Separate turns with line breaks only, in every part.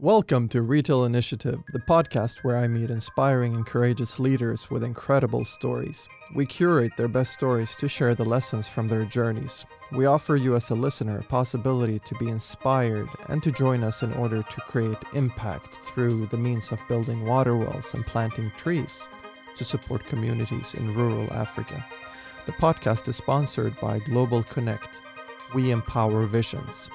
Welcome to Retail Initiative, the podcast where I meet inspiring and courageous leaders with incredible stories. We curate their best stories to share the lessons from their journeys. We offer you, as a listener, a possibility to be inspired and to join us in order to create impact through the means of building water wells and planting trees to support communities in rural Africa. The podcast is sponsored by Global Connect. We empower visions.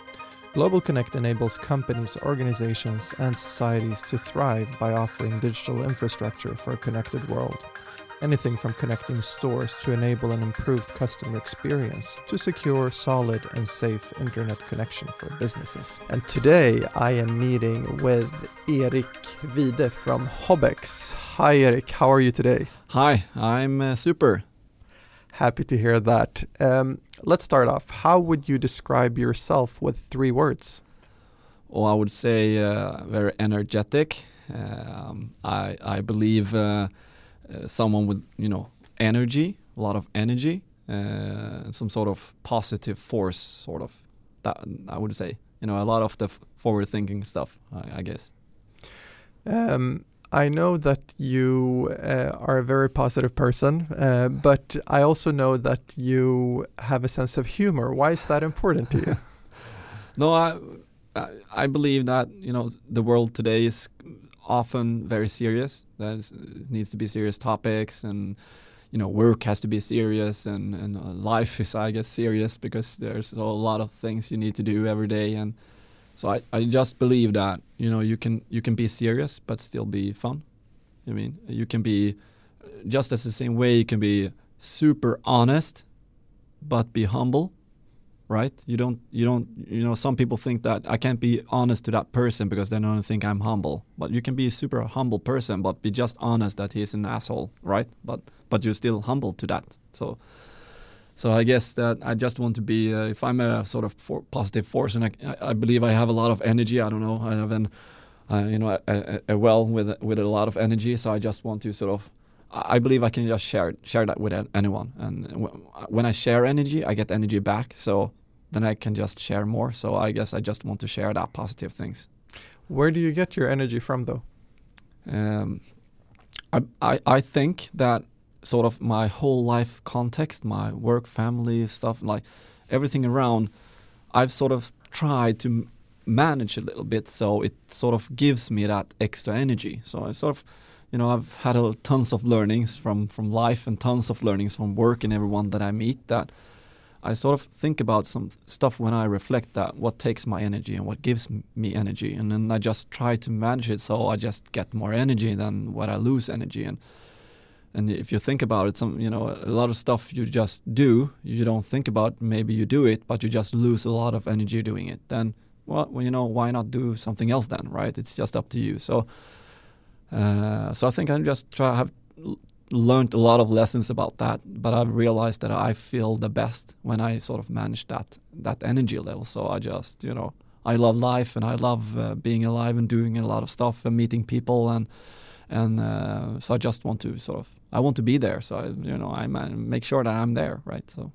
Global Connect enables companies, organizations, and societies to thrive by offering digital infrastructure for a connected world. Anything from connecting stores to enable an improved customer experience to secure solid and safe internet connection for businesses. And today I am meeting with Erik Vide from Hobbex. Hi Erik, how are you today?
Hi, I'm uh, super.
Happy to hear that. Um, let's start off. How would you describe yourself with three words?
Well, I would say uh, very energetic. Um, I I believe uh, uh, someone with you know energy, a lot of energy, uh, some sort of positive force, sort of. That I would say. You know, a lot of the forward-thinking stuff. I, I guess.
Um, I know that you uh, are a very positive person, uh, but I also know that you have a sense of humor. Why is that important to you?
no, I, I believe that you know the world today is often very serious. That needs to be serious topics, and you know work has to be serious, and and uh, life is, I guess, serious because there's a lot of things you need to do every day, and so I, I just believe that you know you can you can be serious but still be fun. I mean you can be just as the same way you can be super honest but be humble, right? You don't you don't you know some people think that I can't be honest to that person because they don't think I'm humble. But you can be a super humble person but be just honest that he's an asshole, right? But but you're still humble to that. So so I guess that I just want to be, uh, if I'm a sort of for positive force, and I, I, believe I have a lot of energy. I don't know, I have an, uh, you know, a, a, well with with a lot of energy. So I just want to sort of, I believe I can just share share that with anyone. And when I share energy, I get energy back. So then I can just share more. So I guess I just want to share that positive things.
Where do you get your energy from, though?
Um, I, I I think that sort of my whole life context, my work, family stuff, like everything around, I've sort of tried to manage a little bit so it sort of gives me that extra energy. So I sort of, you know, I've had a, tons of learnings from from life and tons of learnings from work and everyone that I meet that I sort of think about some stuff when I reflect that what takes my energy and what gives me energy and then I just try to manage it so I just get more energy than what I lose energy and and if you think about it some you know a lot of stuff you just do you don't think about maybe you do it but you just lose a lot of energy doing it. Then well, well you know why not do something else then right? It's just up to you. So uh, so I think I just try have learned a lot of lessons about that but I've realized that I feel the best when I sort of manage that that energy level. So I just you know I love life and I love uh, being alive and doing a lot of stuff and meeting people and and uh, so I just want to sort of I want to be there. So I, you know, I make sure that I'm there, right? So.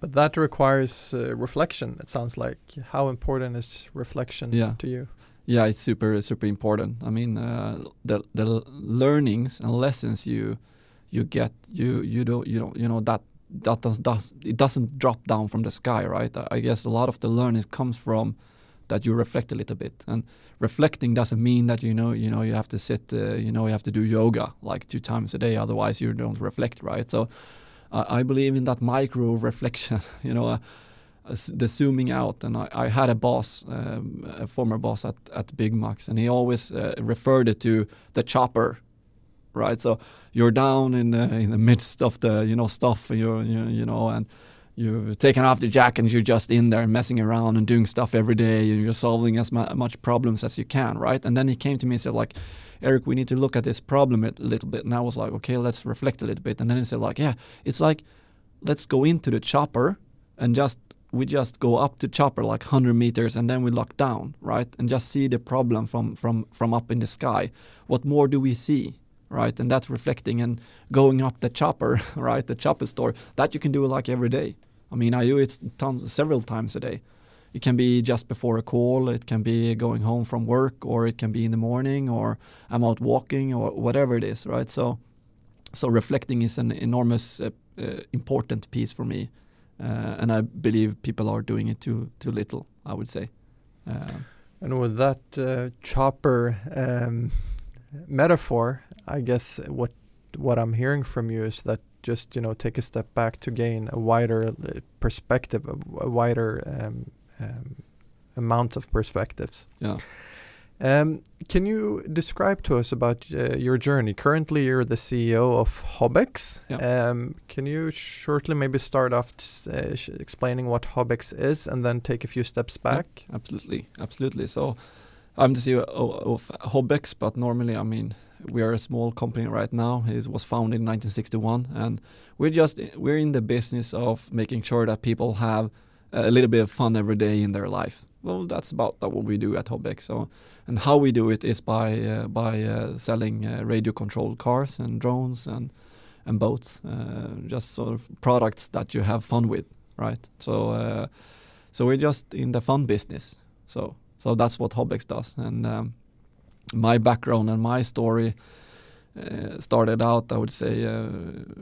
But that requires uh, reflection. It sounds like. How important is reflection
yeah.
to you?
Yeah, it's super super important. I mean, uh, the the learnings and lessons you you get, you you don't you don't you know that that does, does it doesn't drop down from the sky, right? I guess a lot of the learning comes from that you reflect a little bit. And reflecting doesn't mean that you know you know you have to sit uh, you know you have to do yoga like two times a day, otherwise you don't reflect, right? So uh, I believe in that micro reflection, you know. Uh, the zooming out and I, I had a boss um, a former boss at, at Byggmax and he always uh, referred it to the chopper right so you're down in the in the midst of the you know stuff you you, you know and you've taken off the jack and you're just in there messing around and doing stuff every day and you're solving as much problems as you can right and then he came to me and said like eric we need to look at this problem a little bit and i was like okay let's reflect a little bit and then he said like yeah it's like let's go into the chopper and just we just go up to chopper like 100 meters and then we lock down, right? And just see the problem from from from up in the sky. What more do we see, right? And that's reflecting and going up the chopper, right? The chopper store that you can do like every day. I mean, I do it tons, several times a day. It can be just before a call, it can be going home from work, or it can be in the morning, or I'm out walking, or whatever it is, right? So, so reflecting is an enormous uh, uh, important piece for me, uh, and I believe people are doing it too too little. I would say. Uh,
and with that uh, chopper um, metaphor, I guess what what I'm hearing from you is that just you know take a step back to gain a wider uh, perspective, a, a wider um, um, amount of perspectives.
Yeah.
Um, can you describe to us about uh, your journey? Currently, you're the CEO of Hobbex.
Yeah.
Um, can you shortly maybe start off uh, explaining what Hobbex is and then take a few steps back?
Yeah, absolutely, absolutely. So, I'm the CEO of Hobbex, but normally, I mean, we are a small company right now. It was founded in 1961, and we're just we're in the business of making sure that people have a little bit of fun every day in their life. Well, that's about that what we do at Hobbex. So, and how we do it is by uh, by uh, selling uh, radio controlled cars and drones and and boats, uh, just sort of products that you have fun with, right? So, uh, so we're just in the fun business. So, so that's what Hobbex does, and um, my background and my story uh, started out, I would say, uh,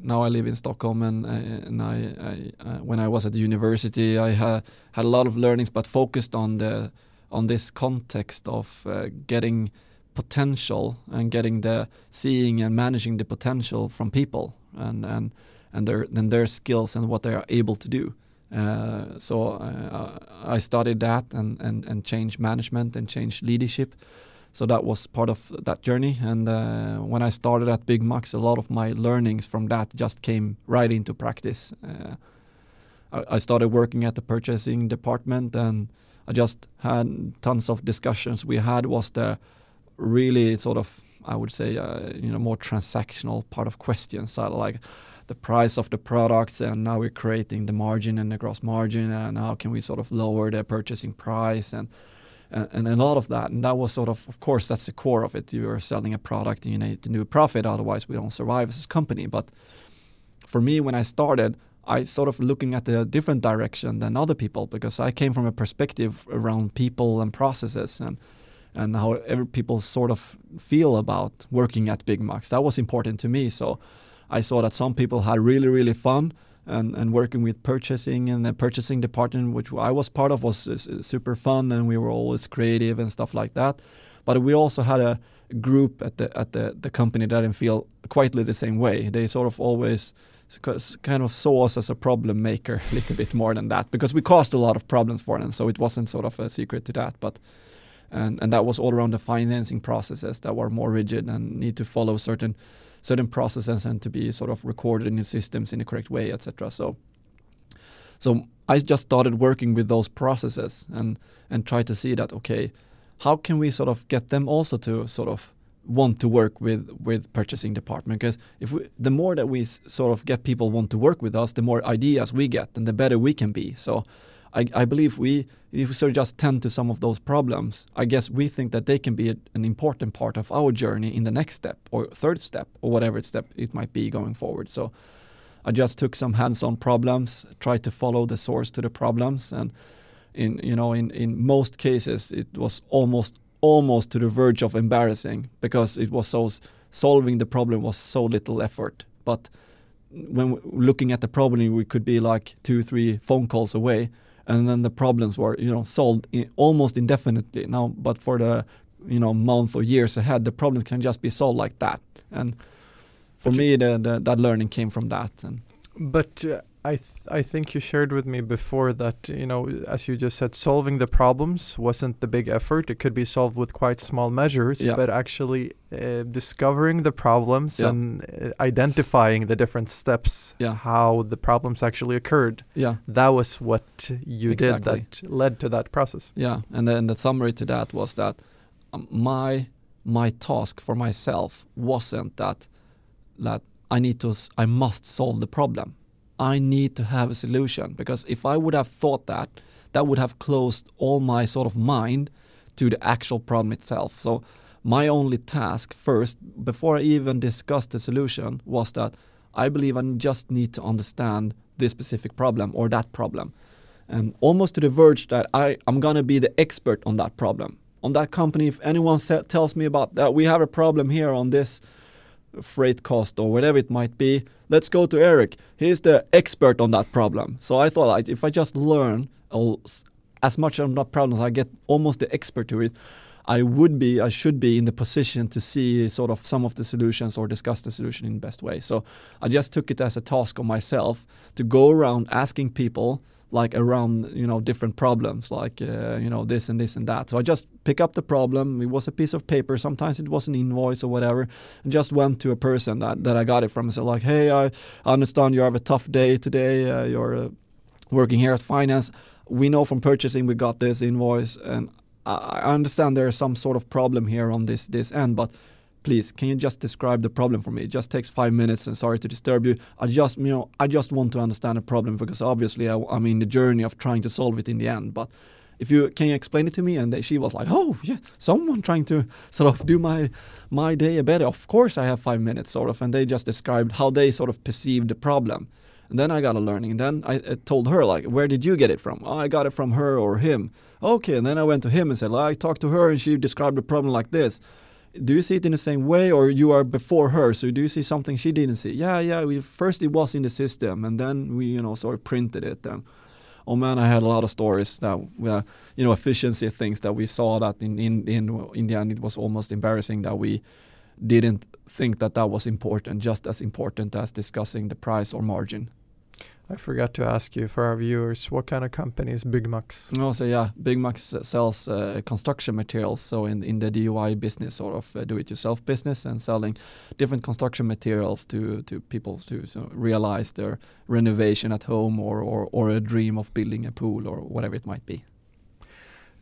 now I live in Stockholm, and, uh, and I, I uh, when I was at the university, I ha had a lot of learnings, but focused on the on this context of getting potential and getting the seeing and managing the potential from people and and and their and their skills and what they are able to do. So I studied that and and and change management and change leadership so that was part of that journey. And uh, when I started at Byggmax, a lot of my learnings from that just came right into practice. Uh, I, I, started working at the purchasing department, and I just had tons of discussions. We had was the really sort of I would say uh, you know more transactional part of questions, so like the price of the products, and now we're creating the margin and the gross margin, and how can we sort of lower the purchasing price and and, a lot of that. And that was sort of, of course, that's the core of it. You are selling a product and you need to do a profit, otherwise we don't survive as a company. But for me, when I started, I sort of looking at a different direction than other people because I came from a perspective around people and processes and and how every people sort of feel about working at Byggmax. That was important to me. So I saw that some people had really really fun and, and working with purchasing and the purchasing department, which I was part of, was super fun, and we were always creative and stuff like that. But we also had a group at the at the, the company that didn't feel quite the same way. They sort of always kind of saw us as a problem maker a little bit more than that because we caused a lot of problems for them. So it wasn't sort of a secret to that, but and and that was all around the financing processes that were more rigid and need to follow certain certain processes and to be sort of recorded in the systems in the correct way, etc. So, so I just started working with those processes and and try to see that okay, how can we sort of get them also to sort of want to work with with purchasing department because if we, the more that we sort of get people want to work with us the more ideas we get and the better we can be so I, I believe we, if we sort of just tend to some of those problems, I guess we think that they can be a, an important part of our journey in the next step or third step or whatever step it might be going forward. So I just took some hands-on problems, tried to follow the source to the problems, and in you know in in most cases it was almost almost to the verge of embarrassing because it was so solving the problem was so little effort, but when looking at the problem, we could be like two, three phone calls away and then the problems were you know solved in, almost indefinitely. Now but for the you know month or years ahead the problems can just be solved like that. And for but me the, the, that learning came from that. And
but uh, I th I think you shared with me before that you know as you just said solving the problems wasn't the big effort it could be solved with quite small measures yeah. but actually uh, discovering the problems yeah. and uh, identifying the different steps yeah. how the problems actually occurred
yeah
that was what you exactly. did that led to that process
yeah and then the summary to that was that um, my my task for myself wasn't that that I need to I must solve the problem I need to have a solution because if I would have thought that, that would have closed all my sort of mind to the actual problem itself. So my only task first, before I even discussed the solution, was that I believe I just need to understand this specific problem or that problem. And almost to the verge that I, I'm gonna be the expert on that problem. On that company, if anyone tells me about that, we have a problem here on this freight cost or whatever it might be, let's go to Eric. He's the expert on that problem. So I thought like, if I just learn as much on that problem as I get almost the expert to it, I would be, I should be in the position to see sort of some of the solutions or discuss the solution in the best way. So I just took it as a task on myself to go around asking people like around you know different problems like uh, you know this and this and that. So i just pick up the problem. It was a piece of paper. Sometimes it was an invoice or whatever. And just went to a person that, that i got it from and said like hey i understand you have a tough day today. Uh, you're uh, working here at finance. We know from purchasing we got this invoice and I understand there is some sort of problem here on this this end, but please can you just describe the problem for me? It just takes five minutes and sorry to disturb you. I just you know I just want to understand the problem because obviously I, am in the journey of trying to solve it in the end. But if you can you explain it to me? And she was like, oh yeah, someone trying to sort of do my my day a better. Of course I have five minutes sort of, and they just described how they sort of perceived the problem. And then I got a learning. And then I, I, told her like, where did you get it from? Oh, I got it from her or him. Okay. And then I went to him and said, well, I talked to her and she described the problem like this. Do you see it in the same way or you are before her? So do you see something she didn't see? Yeah, yeah. We, first it was in the system and then we, you know, sort of printed it. And oh man, I had a lot of stories that, uh, you know, efficiency things that we saw that in, in, in, in the end it was almost embarrassing that we didn't think that that was important, just as important as discussing the price or margin.
I forgot to ask you for our viewers, what kind of company is Byggmax?
Oh, so yeah, Byggmax sells uh, construction materials. So in, in the DIY business, sort of uh, do-it-yourself business, and selling different construction materials to to people to so realize their renovation at home or, or or a dream of building a pool or whatever it might be.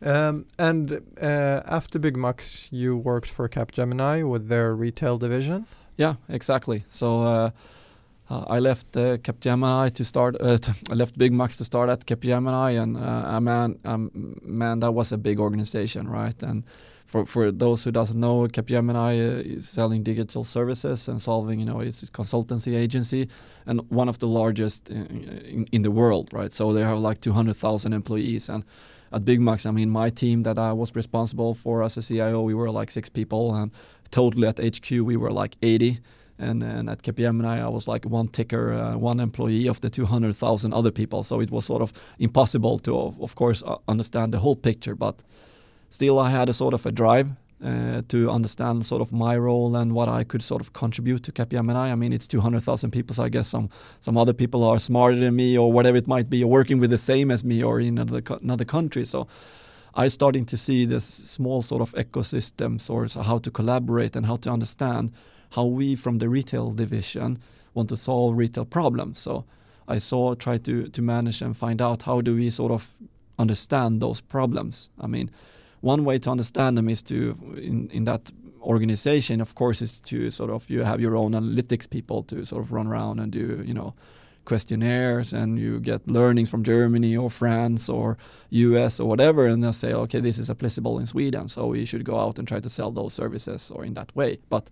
Um, and uh, after Byggmax, you worked for Capgemini with their retail division.
Yeah, exactly. So uh, I left uh, Capgemini to start. Uh, to, I left Byggmax to start at Capgemini, and uh, man, um, man, that was a big organization, right? And for for those who doesn't know, Capgemini uh, is selling digital services and solving, you know, it's a consultancy agency and one of the largest in, in, in the world, right? So they have like 200,000 employees, and at Byggmax, I mean, my team that I was responsible for as a CIO, we were like six people, and totally at HQ we were like 80 and, and at Capgemini I was like one ticker, uh, one employee of the 200,000 other people. So it was sort of impossible to, of course, uh, understand the whole picture. But still, I had a sort of a drive uh, to understand sort of my role and what I could sort of contribute to Capgemini. I mean, it's 200,000 people, so I guess some some other people are smarter than me or whatever it might be, or working with the same as me or in another another country. So. I starting to see this small sort of ecosystems or how to collaborate and how to understand how we from the retail division want to solve retail problems. So I saw try to to manage and find out how do we sort of understand those problems. I mean, one way to understand them is to in in that organization, of course, is to sort of you have your own analytics people to sort of run around and do you know questionnaires and you get learnings from Germany or France or US or whatever and they'll say okay this is applicable in Sweden so we should go out and try to sell those services or in that way but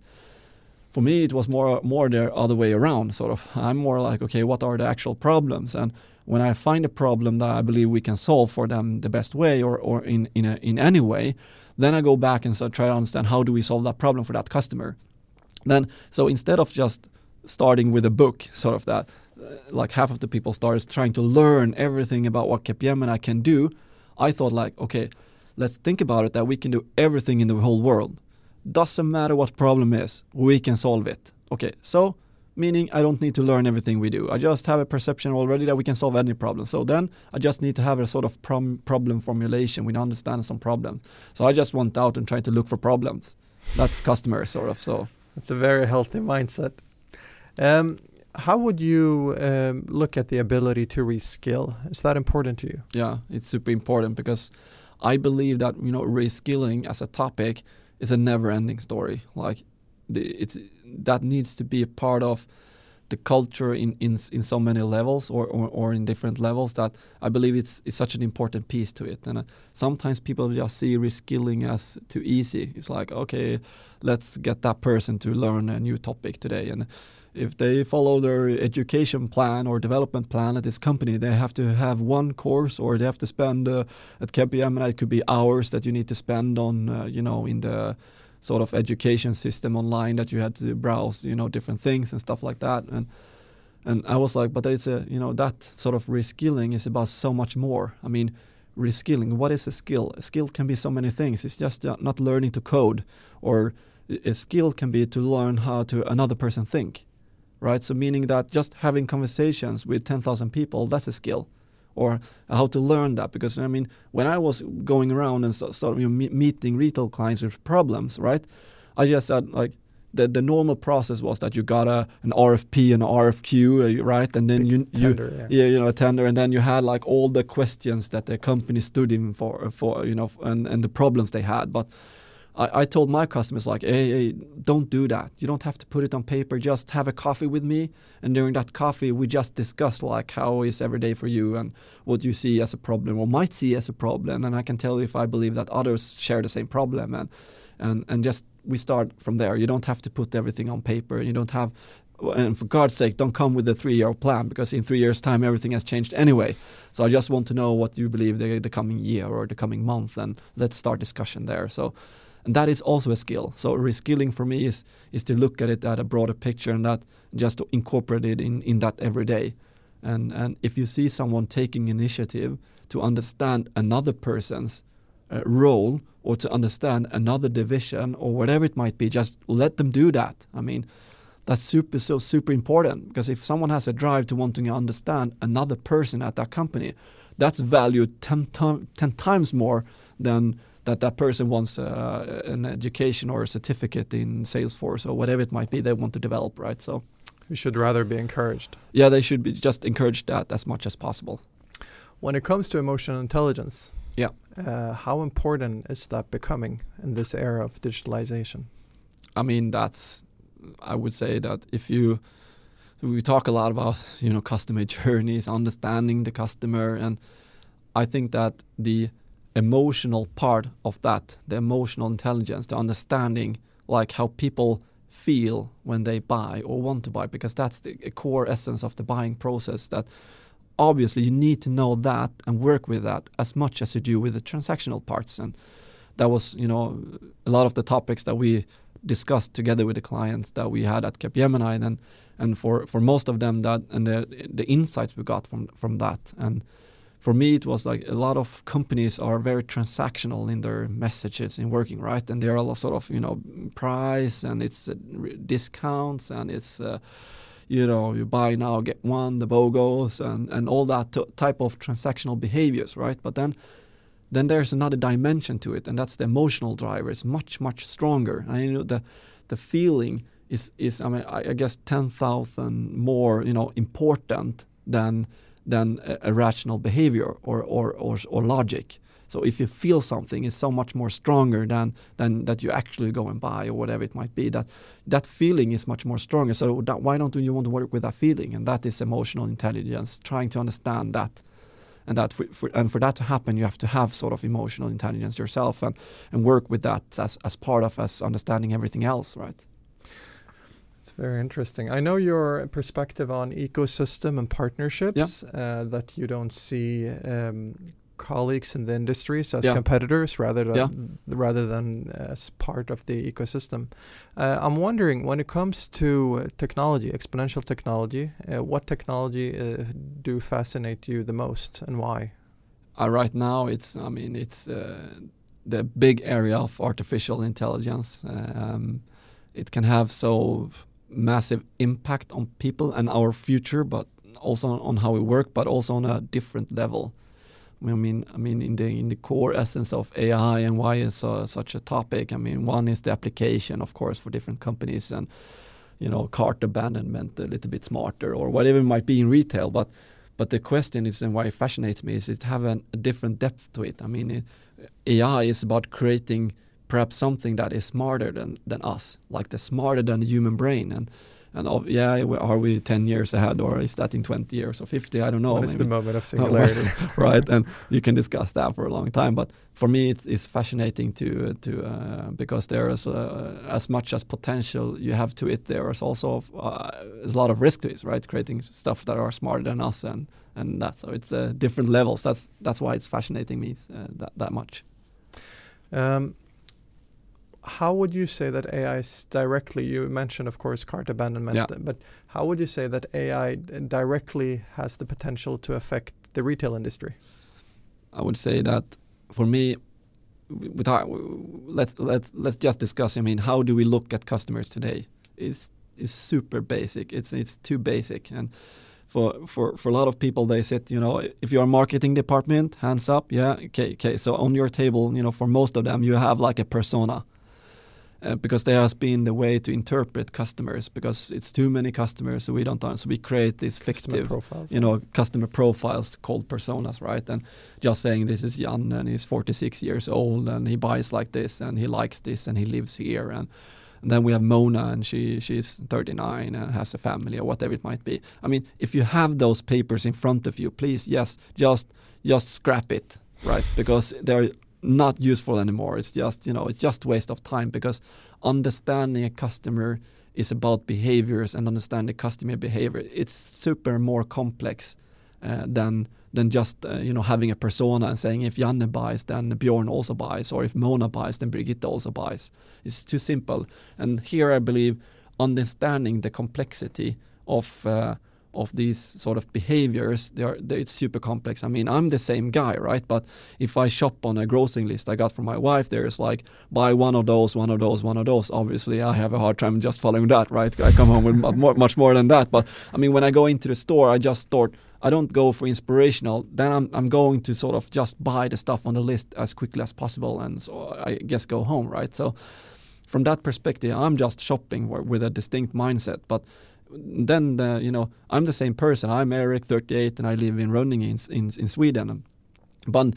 for me it was more more the other way around sort of. I'm more like okay what are the actual problems? And when i find a problem that i believe we can solve for them the best way or, or in in, a, in any way then i go back and try to understand how do we solve that problem for that customer. Then so instead of just starting with a book sort of that uh, like half of the people started trying to learn everything about what Capgemini can do i thought like okay let's think about it that we can do everything in the whole world doesn't matter what problem is, we can solve it. Okay, so meaning I don't need to learn everything we do. I just have a perception already that we can solve any problem. So then I just need to have a sort of prom- problem formulation. We understand some problems. So I just went out and tried to look for problems. That's customer sort of. So
it's a very healthy mindset. Um, how would you um, look at the ability to reskill? Is that important to you?
Yeah, it's super important because I believe that you know reskilling as a topic is a never-ending story. Like the, it's that needs to be a part of the culture in, in in so many levels or, or, or in different levels that I believe it's it's such an important piece to it. And uh, sometimes people just see reskilling as too easy. It's like okay, let's get that person to learn a new topic today and if they follow their education plan or development plan at this company, they have to have one course or they have to spend uh, at KPM, it could be hours that you need to spend on, uh, you know, in the sort of education system online that you had to browse, you know, different things and stuff like that. And and I was like, but it's a, you know, that sort of reskilling is about so much more. I mean, reskilling, what is a skill? A skill can be so many things. It's just not learning to code or a skill can be to learn how to another person think right? So meaning that just having conversations with 10,000 people, that's a skill. Or how to learn that, because I mean, when I was going around and of you know, meeting retail clients with problems, right? I just said like, the, the normal process was that you got a an RFP and an RFQ, uh, right? And then you tender, you yeah. yeah. you know a tender, and then you had like all the questions that the company stood in for for you know and and the problems they had. But I, I told my customers like, hey, hey, don't do that. You don't have to put it on paper. Just have a coffee with me, and during that coffee, we just discuss like how is every day for you and what you see as a problem or might see as a problem, and I can tell you if I believe that others share the same problem, and and and just we start from there. You don't have to put everything on paper. You don't have and for God's sake, don't come with a three-year plan because in three years' time everything has changed anyway. So I just want to know what you believe the, the coming year or the coming month, and let's start discussion there. So and that is also a skill. So reskilling for me is is to look at it at a broader picture and that just to incorporate it in, in that every day. And and if you see someone taking initiative to understand another person's uh, role or to understand another division or whatever it might be, just let them do that. I mean, that's super so super important because if someone has a drive to wanting to understand another person at that company, that's valued 10, 10 times more than that that person wants uh, an education or a certificate in Salesforce or whatever it might be they want to develop, right? So
we should rather be encouraged.
Yeah, they should be just encouraged that as much as possible.
When it comes to emotional intelligence,
yeah,
uh, how important is that becoming in this era of digitalization?
I mean, that's I would say that if you we talk a lot about you know customer journeys, understanding the customer, and I think that the emotional part of that, the emotional intelligence, the understanding like how people feel when they buy or want to buy, because that's the core essence of the buying process that obviously you need to know that and work with that as much as you do with the transactional parts. And that was, you know, a lot of the topics that we discussed together with the clients that we had at Capgemini and and for, for most of them that and the the insights we got from from that and for me it was like a lot of companies are very transactional in their messages in working right? And there are a lot sort of you know price and it's uh, discounts and it's uh, you know you buy now get one the bogos and and all that type of transactional behaviors right? But then then there's another dimension to it and that's the emotional driver. It's much much stronger. And you know the the feeling is is I mean I, I guess 10,000 more you know important than than a, a rational behavior or, or, or, or logic. So if you feel something is so much more stronger than than that you actually go and buy or whatever it might be. That that feeling is much more stronger. So that, why don't you want to work with that feeling? And that is emotional intelligence, trying to understand that. And that for, for, and for that to happen, you have to have sort of emotional intelligence yourself and, and work with that as, as part of as understanding everything else, right?
It's very interesting. I know your perspective on ecosystem and partnerships yeah. uh, that you don't see um, colleagues in the industries as yeah. competitors rather than yeah. rather than as part of the ecosystem. Uh, I'm wondering when it comes to technology, exponential technology, uh, what technology uh, do fascinate you the most and why?
Uh, right now, it's I mean it's uh, the big area of artificial intelligence. Um, it can have so massive impact on people and our future, but also on how we work, but also on a different level. I mean, I mean, in the in the core essence of AI and why it's uh, such a topic. I mean, one is the application, of course, for different companies and you know cart abandonment a little bit smarter or whatever it might be in retail. But but the question is, and why it fascinates me, is it have an, a different depth to it. I mean, it, AI is about creating perhaps something that is smarter than, than us, like the smarter than the human brain. And and of, yeah, are we 10 years ahead or is that in 20 years or 50? I don't know.
What is the moment of singularity?
right, and you can discuss that for a long time. But for me, it's, it's fascinating to to uh, because there is uh, as much as potential you have to it. There is also uh, a lot of risk to it, right? Creating stuff that are smarter than us and and that. So it's uh, different levels. That's that's why it's fascinating me uh, that that much.
Um, how would you say that AI is directly? You mentioned, of course, cart abandonment,
yeah.
but how would you say that AI directly has the potential to affect the retail industry?
I would say that for me, with our, let's let's let's just discuss. I mean, how do we look at customers today? Is is super basic. It's it's too basic and for for for a lot of people they said you know if you're a marketing department hands up yeah okay okay so on your table you know for most of them you have like a persona uh, because there has been the way to interpret customers because it's too many customers so we don't so we create these fictive
profiles,
you know customer profiles called personas right and just saying this is Jan and he's 46 years old and he buys like this and he likes this and he lives here and and then we have Mona, and she she's 39 and has a family or whatever it might be. I mean, if you have those papers in front of you, please, yes, just just scrap it, right? because they're not useful anymore. It's just you know it's just waste of time because understanding a customer is about behaviors and understanding customer behavior. It's super more complex uh, than than just uh, you know having a persona and saying if Janne buys then Bjorn also buys or if Mona buys then Brigitte also buys. It's too simple. And here I believe understanding the complexity of uh, of these sort of behaviors, they are, they, it's super complex. I mean, I'm the same guy, right? But if I shop on a grocery list I got from my wife, there's like buy one of those, one of those, one of those. Obviously, I have a hard time just following that, right? I come home with more, much more than that. But I mean, when I go into the store, I just start I don't go for inspirational. Then I'm I'm going to sort of just buy the stuff on the list as quickly as possible, and so I guess go home, right? So from that perspective, I'm just shopping with a distinct mindset. But then the, you know I'm the same person. I'm Eric, 38, and I live in Rönninge in, in, in Sweden. But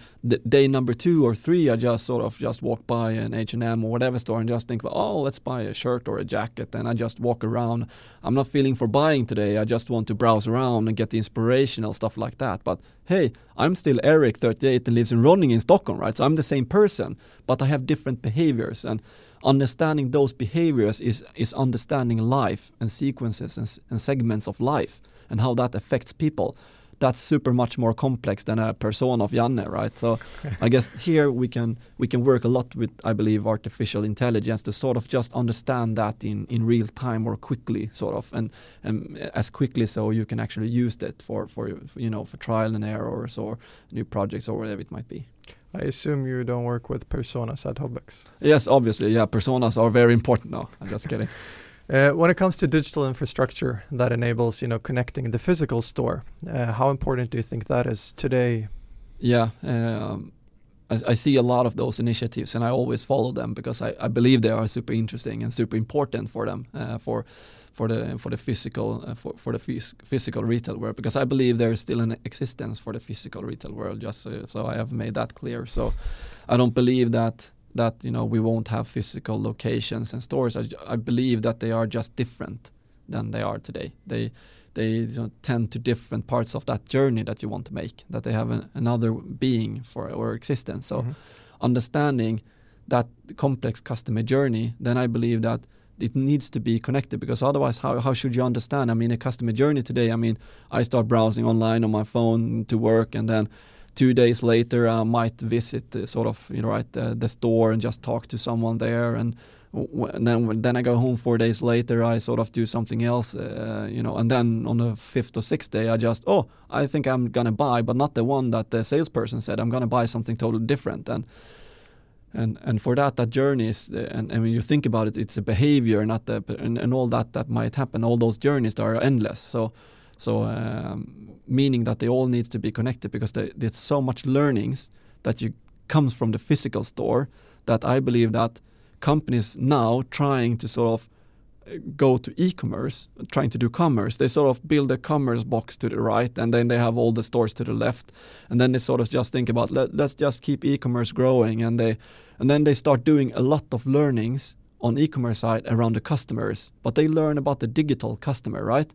day number two or three, I just sort of just walk by an H&M or whatever store and just think, oh, let's buy a shirt or a jacket. And I just walk around. I'm not feeling for buying today. I just want to browse around and get the inspirational stuff like that. But hey, I'm still Eric, 38, and lives in Rönninge in Stockholm, right? So I'm the same person, but I have different behaviors. And understanding those behaviors is, is understanding life and sequences and, and segments of life and how that affects people that's super much more complex than a persona of Janne, right? So I guess here we can we can work a lot with I believe artificial intelligence to sort of just understand that in in real time or quickly, sort of, and and as quickly so you can actually use it for for you know for trial and errors or new projects or whatever it might be.
I assume you don't work with personas at Hobbex.
Yes, obviously, yeah. Personas are very important. No, I'm just kidding.
Uh, when it comes to digital infrastructure that enables, you know, connecting the physical store, uh, how important do you think that is today?
Yeah, um, I, I, see a lot of those initiatives, and I always follow them because I, I believe they are super interesting and super important for them uh, for for the for the physical uh, for for the phys physical retail world. Because I believe there is still an existence for the physical retail world. Just so, so I have made that clear. So I don't believe that that you know we won't have physical locations and stores. I, I believe that they are just different than they are today. They they you know, tend to different parts of that journey that you want to make. That they have an, another being for or existence. So mm-hmm. understanding that complex customer journey, then I believe that it needs to be connected because otherwise how, how should you understand? I mean a customer journey today i mean i start browsing online on my phone to work and then two days later I might visit uh, sort of you know right uh, the store and just talk to someone there and, and then then I go home four days later I sort of do something else uh, you know and then on the fifth or sixth day I just oh I think I'm gonna buy but not the one that the salesperson said I'm gonna buy something totally different and and and for that that journey is and, and when you think about it it's a behavior not the and, and all that that might happen. All those journeys are endless. So so um, meaning that they all need to be connected because they, there's so much learnings that you comes from the physical store that I believe that companies now trying to sort of go to e-commerce, trying to do commerce, they sort of build a commerce box to the right and then they have all the stores to the left. And then they sort of just think about let, let's just keep e-commerce growing and they and then they start doing a lot of learnings on e-commerce side around the customers, but they learn about the digital customer, right?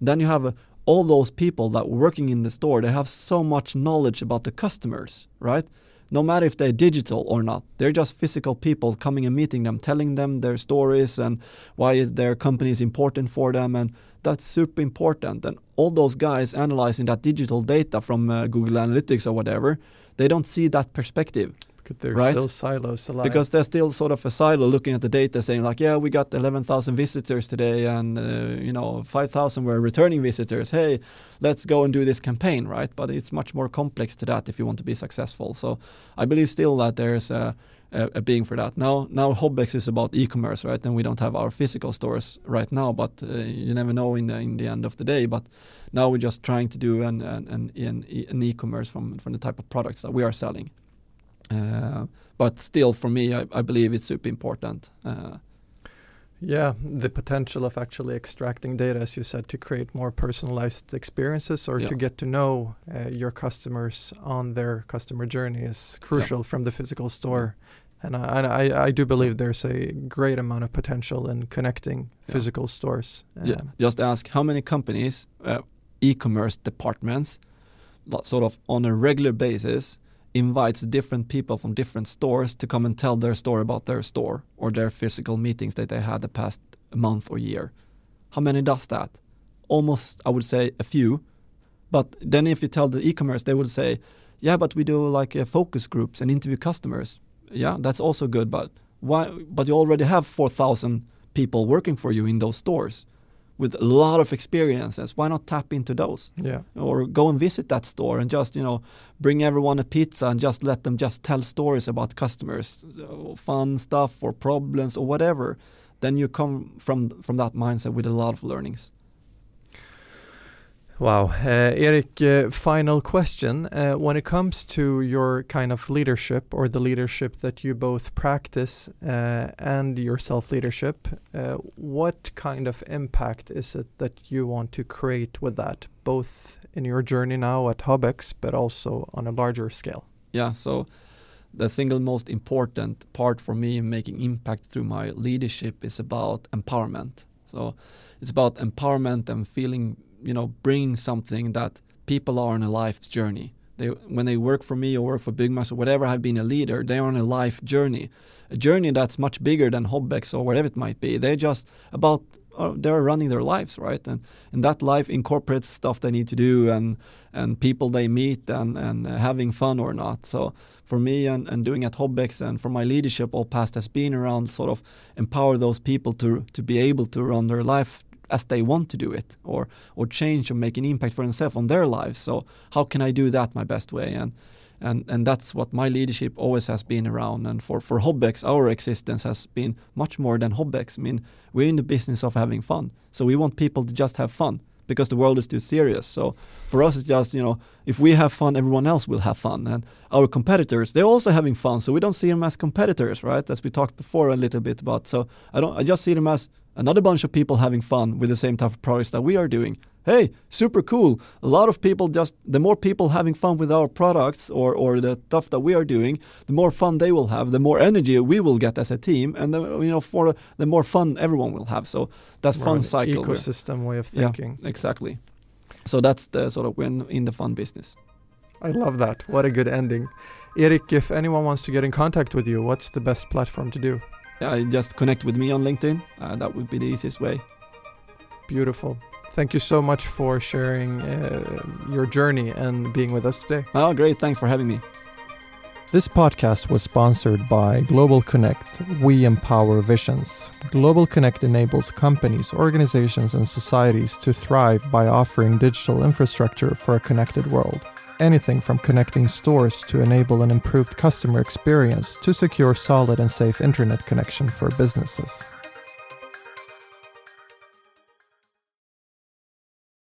Then you have uh, all those people that working in the store. They have so much knowledge about the customers, right? No matter if they're digital or not, they're just physical people coming and meeting them, telling them their stories and why their company is important for them, and that's super important. And all those guys analyzing that digital data from uh, Google Analytics or whatever, they don't see that perspective
Because they're
Right.
still silos alive.
because they're still sort of a silo looking at the data saying like yeah we got 11,000 visitors today and uh, you know 5,000 were returning visitors. Hey let's go and do this campaign right? But it's much more complex to that if you want to be successful. So I believe still that there's a, a, a being for that. Now now Hobbex is about e-commerce right? And we don't have our physical stores right now but uh, you never know in the, in the end of the day. But now we're just trying to do an, an, an, an e-commerce from, from the type of products that we are selling but still, for me, I, I believe it's super important. Uh,
Yeah, the potential of actually extracting data, as you said, to create more personalized experiences or
Yeah.
to get to know uh, your customers on their customer journey is crucial from the physical store. And I, I, I do believe there's a great amount of potential in connecting
Yeah.
physical stores. Um,
just ask how many companies, uh, e-commerce departments, sort of on a regular basis, invites different people from different stores to come and tell their story about their store or their physical meetings that they had the past month or year. How many does that? Almost, I would say, a few. But then if you tell the e-commerce, they would say, yeah, but we do like uh, focus groups and interview customers. Yeah, that's also good, but why? But you already have 4,000 people working for you in those stores with a lot of experiences. Why not tap into those?
yeah.
or go and visit that store and just you know bring everyone a pizza and just let them just tell stories about customers uh, fun stuff or problems or whatever then you come from from that mindset with a lot of learnings
Wow. Uh, Erik, uh, final question. Uh, when it comes to your kind of leadership or the leadership that you both practice uh, and your self leadership, uh, what kind of impact is it that you want to create with that, both in your journey now at Hobbex, but also on a larger scale?
yeah so the single most important part for me in making impact through my leadership is about empowerment so it's about empowerment and feeling you know bringing something that people are on a life's journey. They when they work for me or work for Byggmax or whatever have been a leader they're on a life journey. A journey that's much bigger than Hobbex or whatever it might be. They're just about uh, they're running their lives right? And and that life incorporates stuff they need to do and and people they meet and and having fun or not. So for me and, and doing at Hobbex and for my leadership all past has been around sort of empower those people to to be able to run their life as they want to do it or or change or make an impact for themselves on their lives. So how can I do that my best way? And and and that's what my leadership always has been around. And for for Hobbex our existence has been much more than Hobbex. I mean we're in the business of having fun. So we want people to just have fun because the world is too serious. So for us it's just you know if we have fun everyone else will have fun. And our competitors they're also having fun. So we don't see them as competitors right? As we talked before a little bit about. So I don't I just see them as another bunch of people having fun with the same type of products that we are doing hey super cool a lot of people just the more people having fun with our products or or the stuff that we are doing the more fun they will have the more energy we will get as a team and the, you know for the more fun everyone will have so that
More
fun cycle
Ecosystem way of thinking.
Yeah.
thinking.
exactly so that's the sort of when in the fun business
I love that. What a good ending. Eric, if anyone wants to get in contact with you, what's the best platform to do?
Yeah just connect with me on linkedin uh, that would be the easiest way
Beautiful. Thank you so much for sharing uh, your journey and being with us today.
oh great thanks for having me
This podcast was sponsored by Global Connect. We empower visions. Global Connect enables companies, organizations, and societies to thrive by offering digital infrastructure for a connected world. Anything from connecting stores to enable an improved customer experience to secure solid and safe internet connection for businesses.